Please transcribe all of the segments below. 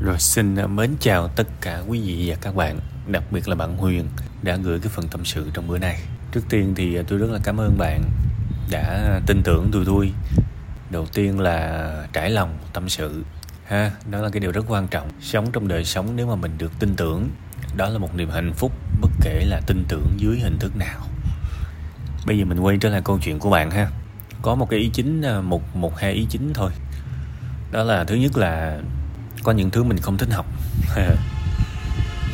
Rồi xin à, mến chào tất cả quý vị và các bạn Đặc biệt là bạn Huyền đã gửi cái phần tâm sự trong bữa nay. Trước tiên thì à, tôi rất là cảm ơn bạn đã tin tưởng tôi tôi. Đầu tiên là trải lòng tâm sự ha Đó là cái điều rất quan trọng. Sống trong đời sống nếu mà mình được tin tưởng Đó là một niềm hạnh phúc bất kể là tin tưởng dưới hình thức nào. Bây giờ mình quay trở lại câu chuyện của bạn ha. Có một cái ý chính, à, một, một hai ý chính thôi. Đó là thứ nhất là có những thứ mình không thích học.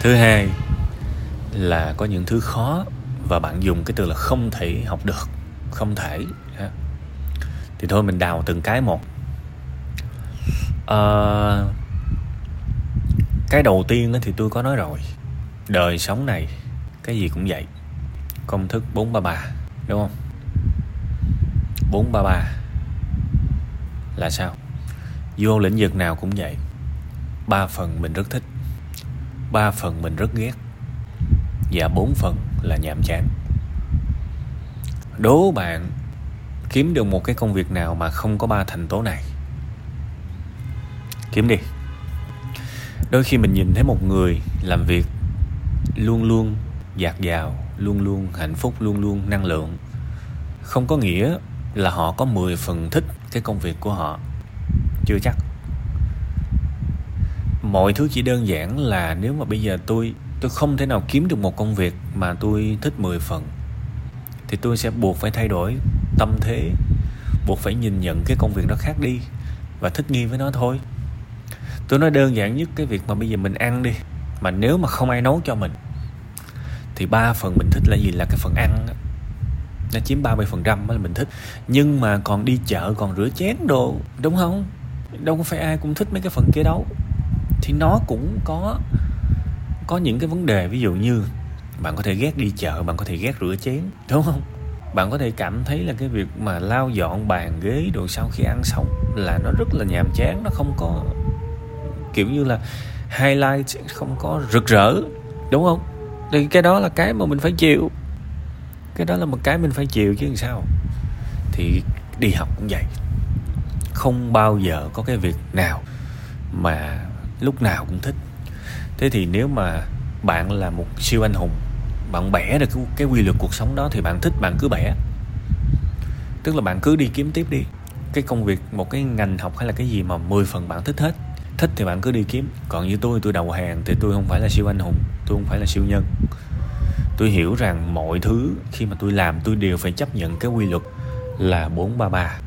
Thứ hai là có những thứ khó và bạn dùng cái từ là không thể học được không thể. Thì thôi mình đào từng cái một. À, cái đầu tiên thì tôi có nói rồi. Đời sống này cái gì cũng vậy. Công thức 433 đúng không? 433 là sao? Vô lĩnh vực nào cũng vậy ba phần mình rất thích. Ba phần mình rất ghét. Và bốn phần là nhàm chán. Đố bạn, kiếm được một cái công việc nào mà không có ba thành tố này? Kiếm đi. Đôi khi mình nhìn thấy một người làm việc luôn luôn dạt dào, luôn luôn hạnh phúc, luôn luôn năng lượng, không có nghĩa là họ có 10 phần thích cái công việc của họ. Chưa chắc mọi thứ chỉ đơn giản là nếu mà bây giờ tôi tôi không thể nào kiếm được một công việc mà tôi thích 10 phần, thì tôi sẽ buộc phải thay đổi tâm thế, buộc phải nhìn nhận cái công việc đó khác đi và thích nghi với nó thôi. Tôi nói đơn giản nhất cái việc mà bây giờ mình ăn đi, mà nếu mà không ai nấu cho mình, thì ba phần mình thích là gì? Là cái phần ăn đó. nó chiếm 30 phần trăm là mình thích. Nhưng mà còn đi chợ còn rửa chén đồ, đúng không? Đâu có phải ai cũng thích mấy cái phần kia đâu thì nó cũng có có những cái vấn đề, ví dụ như bạn có thể ghét đi chợ, bạn có thể ghét rửa chén, đúng không? Bạn có thể cảm thấy là cái việc mà lau dọn bàn ghế đồ sau khi ăn xong là nó rất là nhàm chán, nó không có, kiểu như là, highlight, không có rực rỡ, đúng không? Thì cái đó là cái mà mình phải chịu. Cái đó là một cái mình phải chịu chứ làm sao? Thì đi học cũng vậy. Không bao giờ có cái việc nào mà lúc nào cũng thích. Thế thì nếu mà bạn là một siêu anh hùng bạn bẻ được cái, cái quy luật cuộc sống đó thì bạn thích bạn cứ bẻ. Tức là bạn cứ đi kiếm tiếp đi. Cái công việc một cái ngành học hay là cái gì mà 10 phần bạn thích hết thích thì bạn cứ đi kiếm. Còn như tôi tôi đầu hàng thì tôi không phải là siêu anh hùng tôi không phải là siêu nhân. Tôi hiểu rằng mọi thứ khi mà tôi làm tôi đều phải chấp nhận cái quy luật là 433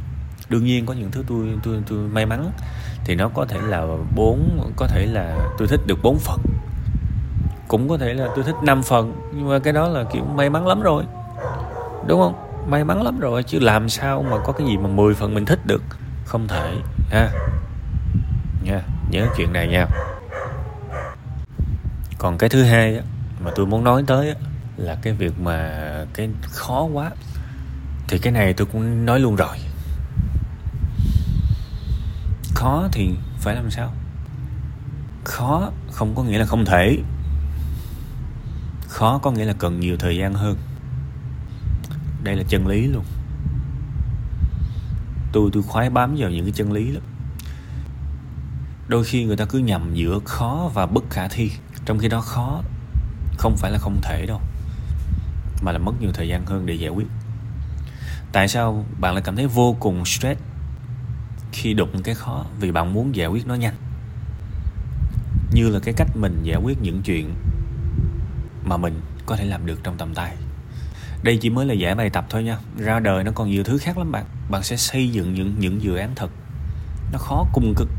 đương nhiên có những thứ tôi tôi tôi may mắn thì nó có thể là bốn, có thể là tôi thích được bốn phần. Cũng có thể là tôi thích 5 phần, nhưng mà cái đó là kiểu may mắn lắm rồi. Đúng không? May mắn lắm rồi, chứ làm sao mà có cái gì mà 10 phần mình thích được? Không thể, ha. Nha, nhớ chuyện này nha. Còn cái thứ hai mà tôi muốn nói tới là cái việc mà cái khó quá. Thì cái này tôi cũng nói luôn rồi khó thì phải làm sao? Khó không có nghĩa là không thể. Khó có nghĩa là cần nhiều thời gian hơn. Đây là chân lý luôn. Tôi tôi khoái bám vào những cái chân lý lắm. Đôi khi người ta cứ nhầm giữa khó và bất khả thi. Trong khi đó khó không phải là không thể đâu, mà là mất nhiều thời gian hơn để giải quyết. Tại sao bạn lại cảm thấy vô cùng stress? Khi đụng cái khó vì bạn muốn giải quyết nó nhanh. Như là cái cách mình giải quyết những chuyện mà mình có thể làm được trong tầm tay. Đây chỉ mới là giải bài tập thôi nha. Ra đời nó còn nhiều thứ khác lắm bạn. Bạn sẽ xây dựng những những dự án thật. Nó khó cùng cực.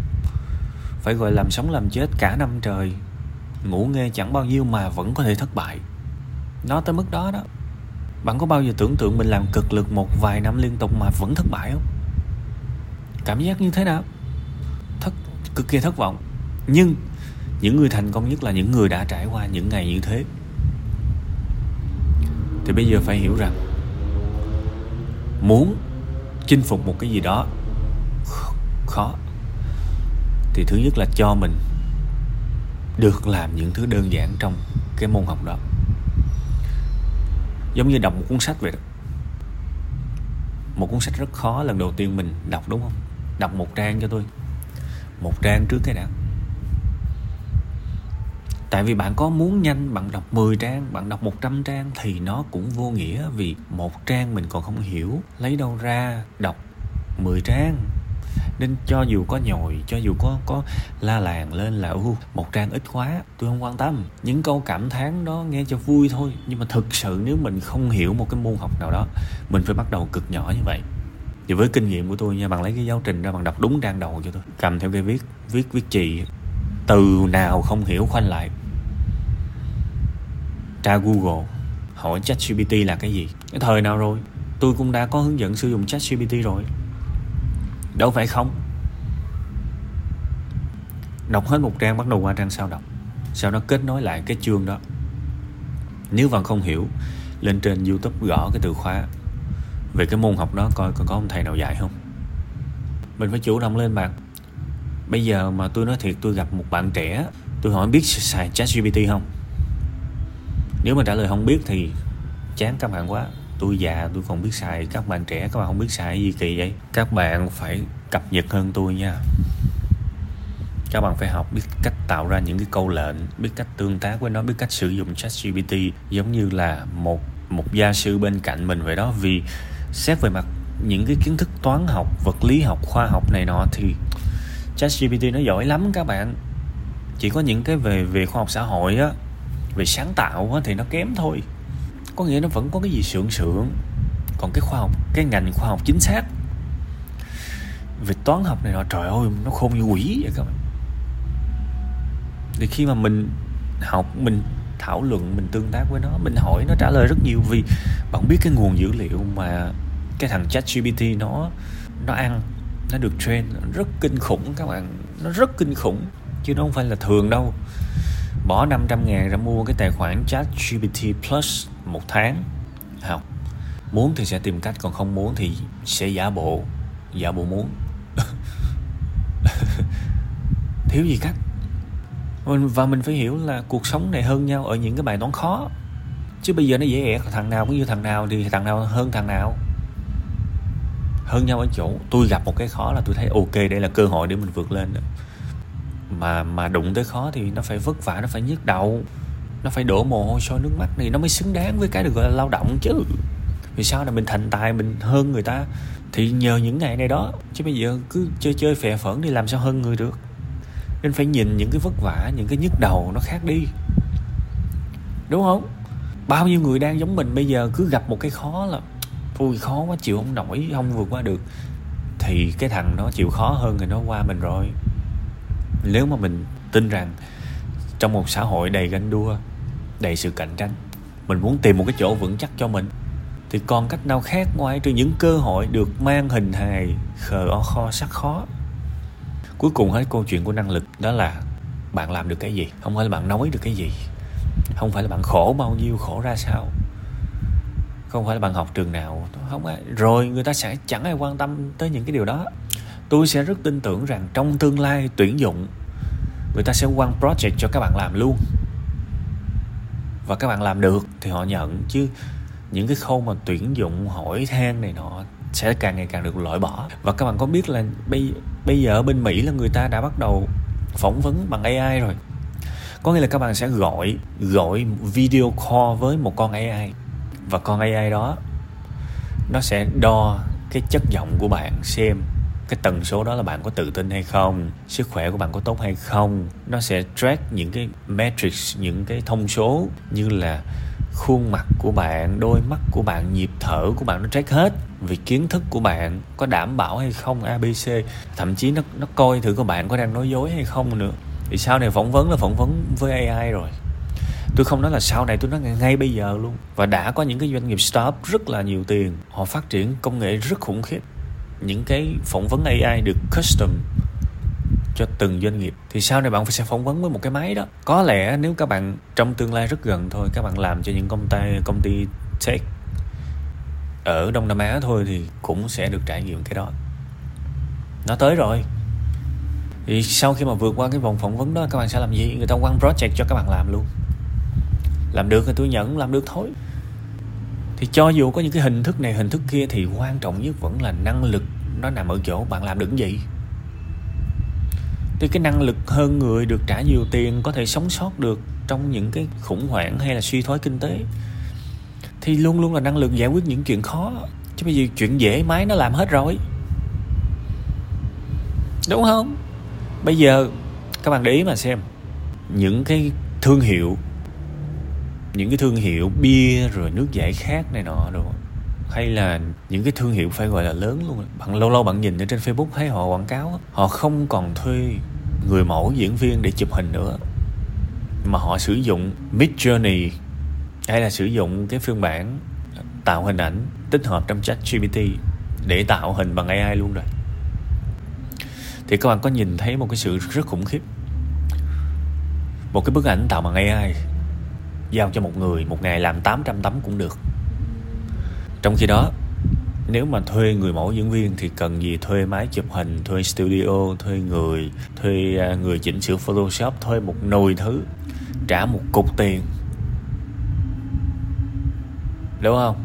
Phải gọi làm sống làm chết cả năm trời. Ngủ nghe chẳng bao nhiêu mà vẫn có thể thất bại. Nó tới mức đó đó. Bạn có bao giờ tưởng tượng mình làm cực lực một vài năm liên tục mà vẫn thất bại không? Cảm giác như thế nào? Thất, cực kỳ thất vọng. Nhưng những người thành công nhất là những người đã trải qua những ngày như thế. Thì bây giờ phải hiểu rằng, muốn chinh phục một cái gì đó khó, thì thứ nhất là cho mình được làm những thứ đơn giản trong cái môn học đó. Giống như đọc một cuốn sách vậy đó. Một cuốn sách rất khó lần đầu tiên mình đọc, đúng không? Đọc một trang cho tôi. Một trang trước cái đã. Tại vì bạn có muốn nhanh, bạn đọc 10 trang, bạn đọc 100 trang thì nó cũng vô nghĩa vì một trang mình còn không hiểu lấy đâu ra đọc 10 trang. Nên cho dù có nhồi, cho dù có có la làng lên là u một trang ít quá, tôi không quan tâm. Những câu cảm thán đó nghe cho vui thôi, nhưng mà thực sự nếu mình không hiểu một cái môn học nào đó, mình phải bắt đầu cực nhỏ như vậy thì với kinh nghiệm của tôi nha bạn lấy cái giáo trình ra bạn đọc đúng trang đầu cho tôi, cầm theo cái viết viết viết chì, từ nào không hiểu khoanh lại. Tra google, hỏi ChatGPT là cái gì? Cái thời nào rồi? Tôi cũng đã có hướng dẫn sử dụng ChatGPT rồi. Đâu phải không? Đọc hết một trang, bắt đầu qua trang sau đọc. Sau đó kết nối lại cái chương đó. Nếu bạn không hiểu, lên trên youtube gõ cái từ khóa về cái môn học đó coi có, có ông thầy nào dạy không? Mình phải chủ động lên bạn bây giờ mà tôi nói thiệt tôi gặp một bạn trẻ tôi hỏi biết xài chat gpt không? Nếu mà trả lời không biết thì chán các bạn quá. Tôi già tôi còn biết xài. Các bạn trẻ các bạn không biết xài gì kỳ vậy? Các bạn phải cập nhật hơn tôi nha. Các bạn phải học biết cách tạo ra những cái câu lệnh biết cách tương tác với nó biết cách sử dụng chat gpt giống như là một một gia sư bên cạnh mình vậy đó. Vì xét về mặt những cái kiến thức toán học vật lý học khoa học này nọ thì ChatGPT nó giỏi lắm các bạn. Chỉ có những cái về về khoa học xã hội á về sáng tạo á, thì nó kém thôi. Có nghĩa nó vẫn có cái gì sượng sượng. Còn cái khoa học cái ngành khoa học chính xác. Về toán học này nọ trời ơi nó khôn như quỷ vậy các bạn. Thì khi mà mình học mình thảo luận mình tương tác với nó mình hỏi nó trả lời rất nhiều vì bạn biết cái nguồn dữ liệu mà cái thằng chat GPT nó nó ăn, nó được train rất kinh khủng các bạn. Nó rất kinh khủng, chứ nó không phải là thường đâu. Bỏ 500 ngàn ra mua cái tài khoản chat GPT Plus một tháng. Học. Muốn thì sẽ tìm cách, còn không muốn thì sẽ giả bộ. Giả bộ muốn. Thiếu gì cách và mình phải hiểu là cuộc sống này hơn nhau ở những cái bài toán khó. Chứ bây giờ nó dễ ẹt thằng nào cũng như thằng nào thì thằng nào hơn thằng nào hơn nhau ở chỗ tôi gặp một cái khó là tôi thấy ok, đây là cơ hội để mình vượt lên đó. mà mà đụng tới khó thì nó phải vất vả, nó phải nhức đầu, nó phải đổ mồ hôi sôi nước mắt thì nó mới xứng đáng với cái được gọi là lao động chứ. Vì sao là mình thành tài, mình hơn người ta thì nhờ những ngày này đó, chứ bây giờ cứ chơi chơi phè phẫn đi làm sao hơn người được. Nên phải nhìn những cái vất vả, những cái nhức đầu nó khác đi. Đúng không? Bao nhiêu người đang giống mình, bây giờ cứ gặp một cái khó là ui, khó quá chịu không nổi không vượt qua được. Thì cái thằng nó chịu khó hơn thì nó qua mình rồi. Nếu mà mình tin rằng trong một xã hội đầy ganh đua, đầy sự cạnh tranh, mình muốn tìm một cái chỗ vững chắc cho mình, thì còn cách nào khác ngoài trừ những cơ hội được mang hình hài, khờ o kho, sắc khó. Cuối cùng hết câu chuyện của năng lực, đó là bạn làm được cái gì? Không phải là bạn nói được cái gì. Không phải là bạn khổ bao nhiêu, khổ ra sao không phải là bạn học trường nào. Không ai. Rồi người ta sẽ chẳng ai quan tâm tới những cái điều đó. Tôi sẽ rất tin tưởng rằng trong tương lai tuyển dụng, người ta sẽ quăng project cho các bạn làm luôn. Và các bạn làm được thì họ nhận. Chứ những cái khâu mà tuyển dụng, hỏi than này nọ sẽ càng ngày càng được loại bỏ. Và các bạn có biết là bây bây giờ ở bên Mỹ là người ta đã bắt đầu phỏng vấn bằng AI rồi. Có nghĩa là các bạn sẽ gọi gọi video call với một con AI và con AI đó, nó sẽ đo cái chất giọng của bạn xem cái tần số đó là bạn có tự tin hay không, sức khỏe của bạn có tốt hay không. Nó sẽ track những cái metrics, những cái thông số như là khuôn mặt của bạn, đôi mắt của bạn, nhịp thở của bạn, nó track hết. Vì kiến thức của bạn có đảm bảo hay không abc thậm chí nó nó coi thử của bạn có đang nói dối hay không nữa. Thì sau này phỏng vấn là phỏng vấn với ai rồi tôi không nói là sau này tôi nói ngay bây giờ luôn. Và đã có những cái doanh nghiệp startup rất là nhiều tiền. Họ phát triển công nghệ rất khủng khiếp. Những cái phỏng vấn AI được custom cho từng doanh nghiệp. Thì sau này bạn sẽ phỏng vấn với một cái máy đó. Có lẽ nếu các bạn trong tương lai rất gần thôi, các bạn làm cho những công ty công ty tech ở Đông Nam Á thôi thì cũng sẽ được trải nghiệm cái đó. Nó tới rồi. Thì sau khi mà vượt qua cái vòng phỏng vấn đó, các bạn sẽ làm gì? Người ta quăng project cho các bạn làm luôn làm được thì tôi nhận, làm được thôi. Thì cho dù có những cái hình thức này, hình thức kia thì quan trọng nhất vẫn là năng lực nó nằm ở chỗ bạn làm được gì. Thì cái năng lực hơn người được trả nhiều tiền, có thể sống sót được trong những cái khủng hoảng hay là suy thoái kinh tế, thì luôn luôn là năng lực giải quyết những chuyện khó. Chứ bây giờ chuyện dễ máy nó làm hết rồi. Đúng không? Bây giờ, các bạn để ý mà xem, những cái thương hiệu những cái thương hiệu bia rồi nước giải khát này nọ rồi hay là những cái thương hiệu phải gọi là lớn luôn bạn, lâu lâu bạn nhìn ở trên facebook thấy họ quảng cáo họ không còn thuê người mẫu diễn viên để chụp hình nữa. Mà họ sử dụng mid journey, hay là sử dụng cái phiên bản tạo hình ảnh tích hợp trong chat GPT để tạo hình bằng AI luôn rồi. Thì các bạn có nhìn thấy một cái sự rất khủng khiếp. Một cái bức ảnh tạo bằng AI giao cho một người, một ngày làm 800 tấm cũng được. Trong khi đó, nếu mà thuê người mẫu diễn viên thì cần gì thuê máy chụp hình, thuê studio, thuê người thuê à, người chỉnh sửa photoshop, thuê một nồi thứ, trả một cục tiền. Đúng không?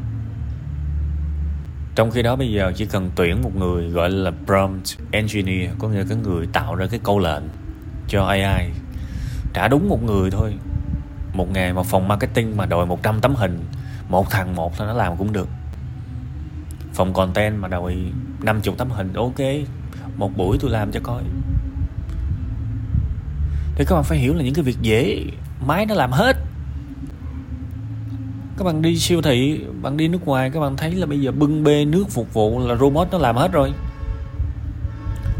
Trong khi đó bây giờ chỉ cần tuyển một người gọi là prompt engineer, có nghĩa là cái người tạo ra cái câu lệnh cho AI trả đúng một người thôi một ngày mà phòng marketing mà đòi 100 tấm hình, một thằng một thôi nó làm cũng được. Phòng content mà đòi 50 tấm hình, ok, một buổi tôi làm cho coi. Thì các bạn phải hiểu là những cái việc dễ, máy nó làm hết. Các bạn đi siêu thị, bạn đi nước ngoài, các bạn thấy là bây giờ bưng bê nước phục vụ là robot nó làm hết rồi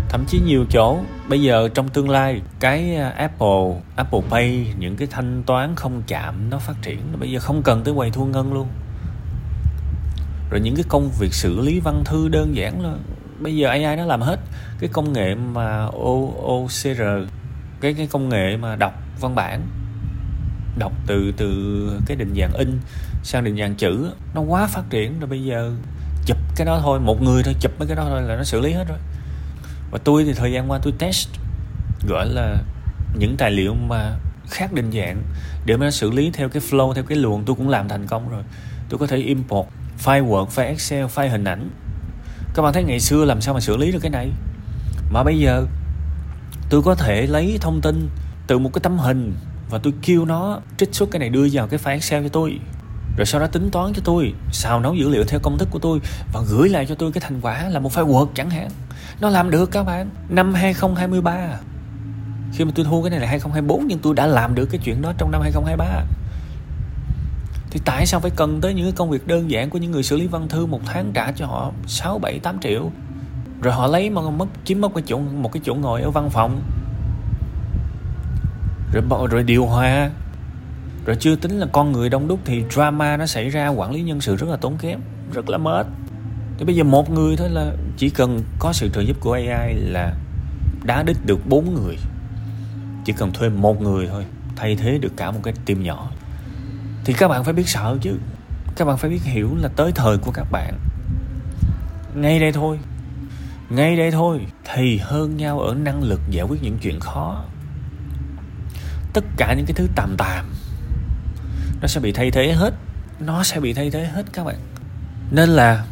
thậm chí nhiều chỗ, bây giờ trong tương lai, cái à, Apple Apple Pay, những cái thanh toán không chạm nó phát triển bây giờ không cần tới quầy thu ngân luôn. Rồi những cái công việc xử lý văn thư đơn giản là bây giờ AI nó làm hết. Cái công nghệ mà OOCR cái cái công nghệ mà đọc văn bản, đọc từ từ cái định dạng in sang định dạng chữ, nó quá phát triển rồi bây giờ chụp cái đó thôi, một người thôi, chụp mấy cái đó thôi là nó xử lý hết rồi và tôi thì thời gian qua tôi test gọi là những tài liệu mà khác định dạng. Để mà xử lý theo cái flow theo cái luồng tôi cũng làm thành công rồi. Tôi có thể import file Word, file Excel, file hình ảnh. Các bạn thấy ngày xưa làm sao mà xử lý được cái này? Mà bây giờ tôi có thể lấy thông tin từ một cái tấm hình và tôi kêu nó trích xuất cái này đưa vào cái file Excel cho tôi rồi sau đó tính toán cho tôi xào nấu dữ liệu theo công thức của tôi và gửi lại cho tôi cái thành quả là một file Word chẳng hạn. Nó làm được các bạn năm 2023 khi mà tôi thu cái này là 2024 nhưng tôi đã làm được cái chuyện đó trong năm 2023 thì tại sao phải cần tới những cái công việc đơn giản của những người xử lý văn thư một tháng trả cho họ 6, 7, 8 triệu? Rồi họ lấy mà mất chiếm mất cái chỗ một cái chỗ ngồi ở văn phòng. Rồi rồi điều hòa rồi chưa tính là con người đông đúc thì drama nó xảy ra, quản lý nhân sự rất là tốn kém, rất là mệt. Thì bây giờ một người thôi là chỉ cần có sự trợ giúp của AI là đá đích được bốn người. Chỉ cần thuê một người thôi, thay thế được cả một cái team nhỏ. Thì các bạn phải biết sợ chứ. Các bạn phải biết hiểu là tới thời của các bạn. Ngay đây thôi. Ngay đây thôi, thì hơn nhau ở năng lực giải quyết những chuyện khó. Tất cả những cái thứ tàm tàm nó sẽ bị thay thế hết. Nó sẽ bị thay thế hết các bạn. Nên là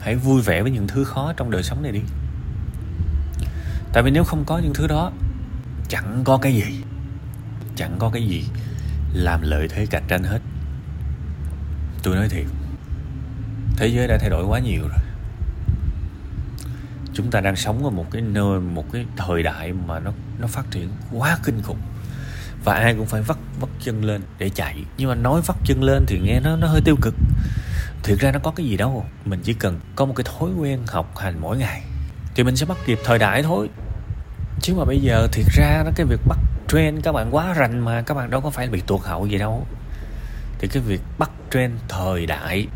hãy vui vẻ với những thứ khó trong đời sống này đi. Tại vì nếu không có những thứ đó, chẳng có cái gì. Chẳng có cái gì làm lợi thế cạnh tranh hết. Tôi nói thiệt, thế giới đã thay đổi quá nhiều rồi. Chúng ta đang sống ở một cái nơi, một cái thời đại mà nó nó phát triển quá kinh khủng và ai cũng phải vắt vắt chân lên để chạy. Nhưng mà nói vắt chân lên thì nghe nó nó hơi tiêu cực. Thực ra nó có cái gì đâu. Mình chỉ cần có một cái thói quen học hành mỗi ngày thì mình sẽ bắt kịp thời đại thôi. Chứ mà bây giờ thiệt ra nó cái việc bắt trend các bạn quá rành mà các bạn đâu có phải bị tuột hậu gì đâu. Thì cái việc bắt trend thời đại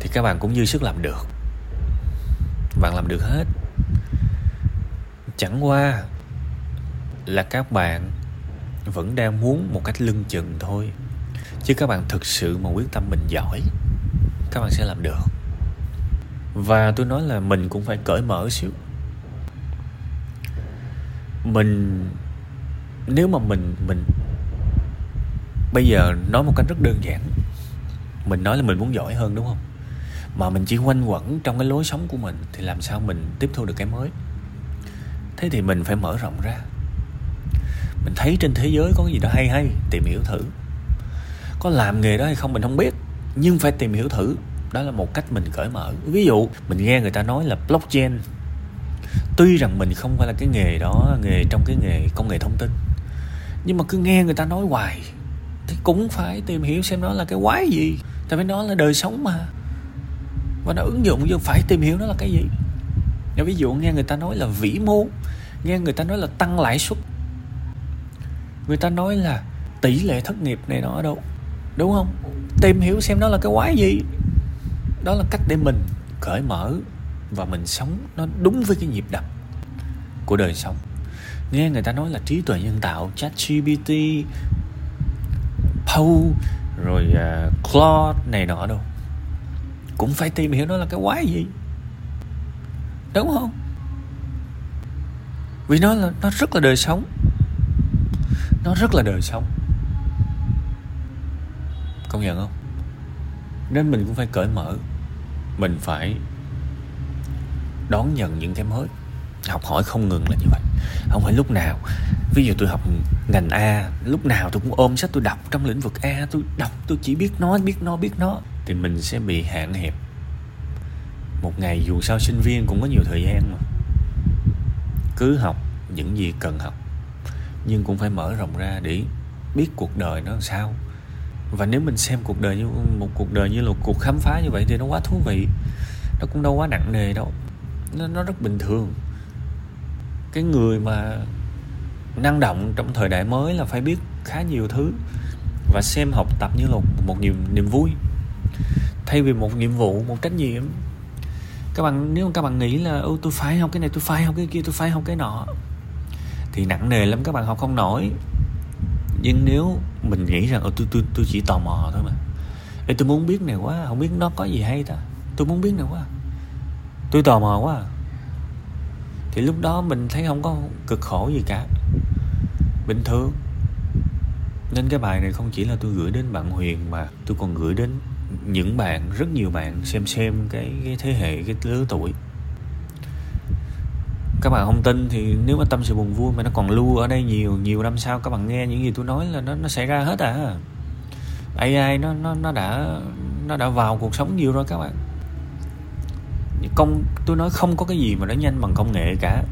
thì các bạn cũng dư sức làm được. Bạn làm được hết. Chẳng qua là các bạn vẫn đang muốn một cách lưng chừng thôi. Chứ các bạn thực sự mà quyết tâm mình giỏi, các bạn sẽ làm được. Và tôi nói là mình cũng phải cởi mở xíu. Mình, nếu mà mình mình bây giờ nói một cách rất đơn giản, mình nói là mình muốn giỏi hơn đúng không? Mà mình chỉ quanh quẩn trong cái lối sống của mình thì làm sao mình tiếp thu được cái mới? Thế thì mình phải mở rộng ra mình thấy trên thế giới có cái gì đó hay hay, tìm hiểu thử. Có làm nghề đó hay không mình không biết, nhưng phải tìm hiểu thử. Đó là một cách mình cởi mở. Ví dụ, mình nghe người ta nói là blockchain. Tuy rằng mình không phải là cái nghề đó, nghề trong cái nghề công nghệ thông tin, nhưng mà cứ nghe người ta nói hoài, thì cũng phải tìm hiểu xem nó là cái quái gì. Tại vì nó là đời sống mà. Và nó ứng dụng vô, phải tìm hiểu nó là cái gì. Ví dụ nghe người ta nói là vĩ mô, nghe người ta nói là tăng lãi suất người ta nói là tỷ lệ thất nghiệp này nó ở đâu đúng không? Tìm hiểu xem nó là cái quái gì. Đó là cách để mình cởi mở và mình sống nó đúng với cái nhịp đập của đời sống. Nghe người ta nói là trí tuệ nhân tạo chat gpt Poe rồi uh, Claude này nọ đâu cũng phải tìm hiểu nó là cái quái gì. Đúng không? Vì nó là nó rất là đời sống nó rất là đời sống. Công nhận không? Nên mình cũng phải cởi mở. Mình phải đón nhận những cái mới. Học hỏi không ngừng là như vậy. Không phải lúc nào, ví dụ tôi học ngành A, lúc nào tôi cũng ôm sách tôi đọc trong lĩnh vực A, tôi đọc, tôi chỉ biết nó biết nó biết nó. Thì mình sẽ bị hạn hẹp. Một ngày dù sao sinh viên cũng có nhiều thời gian mà. Cứ học những gì cần học nhưng cũng phải mở rộng ra để biết cuộc đời nó làm sao. Và nếu mình xem cuộc đời như một cuộc đời như là một cuộc khám phá như vậy thì nó quá thú vị. Nó cũng đâu quá nặng nề đâu. Nó, nó rất bình thường. Cái người mà năng động trong thời đại mới là phải biết khá nhiều thứ và xem học tập như là một niềm niềm vui. Thay vì một nhiệm vụ một trách nhiệm. Các bạn nếu các bạn nghĩ là ô tôi phải học cái này tôi phải học cái kia tôi phải học cái nọ thì nặng nề lắm các bạn học không nổi. Nhưng nếu mình nghĩ rằng ờ, tôi tôi tôi chỉ tò mò thôi mà. Ê, tôi muốn biết này quá không biết nó có gì hay ta? Tôi muốn biết này quá. Tôi tò mò quá. Thì lúc đó mình thấy không có cực khổ gì cả. Bình thường. Nên cái bài này không chỉ là tôi gửi đến bạn Huyền mà tôi còn gửi đến những bạn rất nhiều bạn xem xem cái cái thế hệ cái lứa tuổi các bạn không tin thì nếu mà tâm sự buồn vui mà nó còn lưu ở đây nhiều nhiều năm sau các bạn nghe những gì tôi nói là nó nó xảy ra hết à. AI nó nó nó đã nó đã vào cuộc sống nhiều rồi các bạn. Công tôi nói không có cái gì mà nó nhanh bằng công nghệ cả.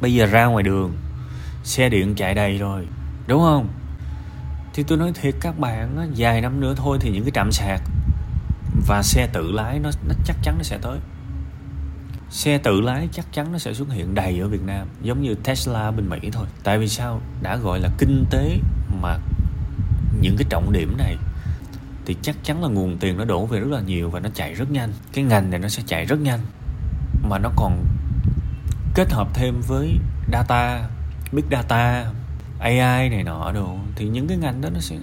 Bây giờ ra ngoài đường xe điện chạy đầy rồi đúng không? Thì tôi nói thiệt các bạn vài năm nữa thôi thì những cái trạm sạc và xe tự lái nó, nó chắc chắn nó sẽ tới xe tự lái chắc chắn nó sẽ xuất hiện đầy ở Việt Nam, giống như Tesla bên Mỹ thôi. Tại vì sao? Đã gọi là kinh tế mà những cái trọng điểm này thì chắc chắn là nguồn tiền nó đổ về rất là nhiều và nó chạy rất nhanh. Cái ngành này nó sẽ chạy rất nhanh. Mà nó còn kết hợp thêm với data, big data AI này nọ đồ, thì những cái ngành đó nó sẽ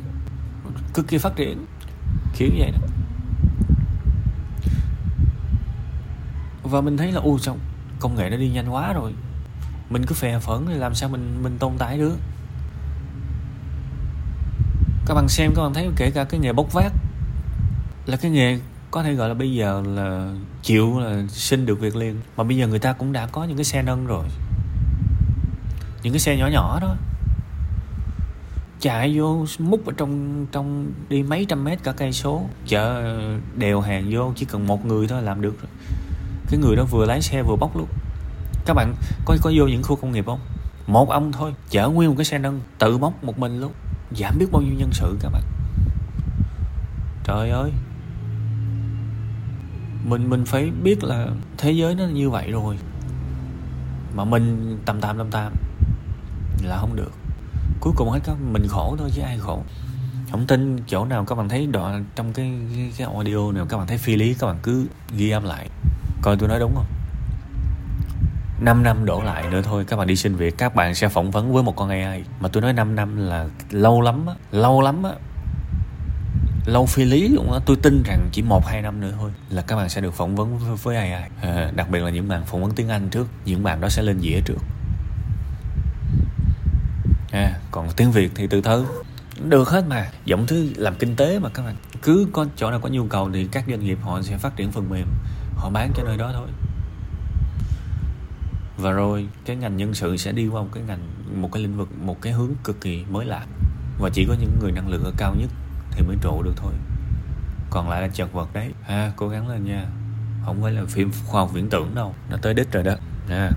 cực kỳ phát triển. Kiểu như vậy đó. Và mình thấy là u sao công nghệ nó đi nhanh quá rồi. Mình cứ phè phẫn thì làm sao mình mình tồn tại được? Các bạn xem, các bạn thấy kể cả cái nghề bốc vác là cái nghề có thể gọi là bây giờ là chịu, là xin được việc liền. Mà bây giờ người ta cũng đã có những cái xe nâng rồi. Những cái xe nhỏ nhỏ đó. Chạy vô, múc ở trong trong đi mấy trăm mét cả cây số. Chở đều hàng vô, chỉ cần một người thôi làm được rồi cái người đó vừa lái xe vừa bóc luôn. Các bạn có có vô những khu công nghiệp không? Một ông thôi chở nguyên một cái xe nâng tự bóc một mình luôn. Giảm biết bao nhiêu nhân sự các bạn. Trời ơi. Mình mình phải biết là thế giới nó như vậy rồi. Mà mình tầm tạm tầm tầm là không được. Cuối cùng hết các mình khổ thôi chứ ai khổ. Không tin chỗ nào các bạn thấy đoạn trong cái cái, cái audio nào các bạn thấy phi lý các bạn cứ ghi âm lại coi tôi nói đúng không? 5 năm đổ lại nữa thôi các bạn đi xin việc các bạn sẽ phỏng vấn với một con AI mà tôi nói 5 năm là lâu lắm á lâu lắm á. Lâu phi lý luôn á tôi tin rằng chỉ một hai năm nữa thôi là các bạn sẽ được phỏng vấn với AI à, ờ, đặc biệt là những bạn phỏng vấn tiếng Anh trước những bạn đó sẽ lên dĩa trước. À, còn tiếng Việt thì từ từ. Được hết mà giọng thứ làm kinh tế mà các bạn. Cứ có chỗ nào có nhu cầu thì các doanh nghiệp họ sẽ phát triển phần mềm họ bán cho nơi đó thôi. Và rồi cái ngành nhân sự sẽ đi qua một cái ngành một cái lĩnh vực một cái hướng cực kỳ mới lạ. Và chỉ có những người năng lượng ở cao nhất thì mới trụ được thôi. Còn lại là chật vật đấy. Ha à, cố gắng lên nha. Không phải là phim khoa học viễn tưởng đâu. Nó tới đích rồi đó. Nha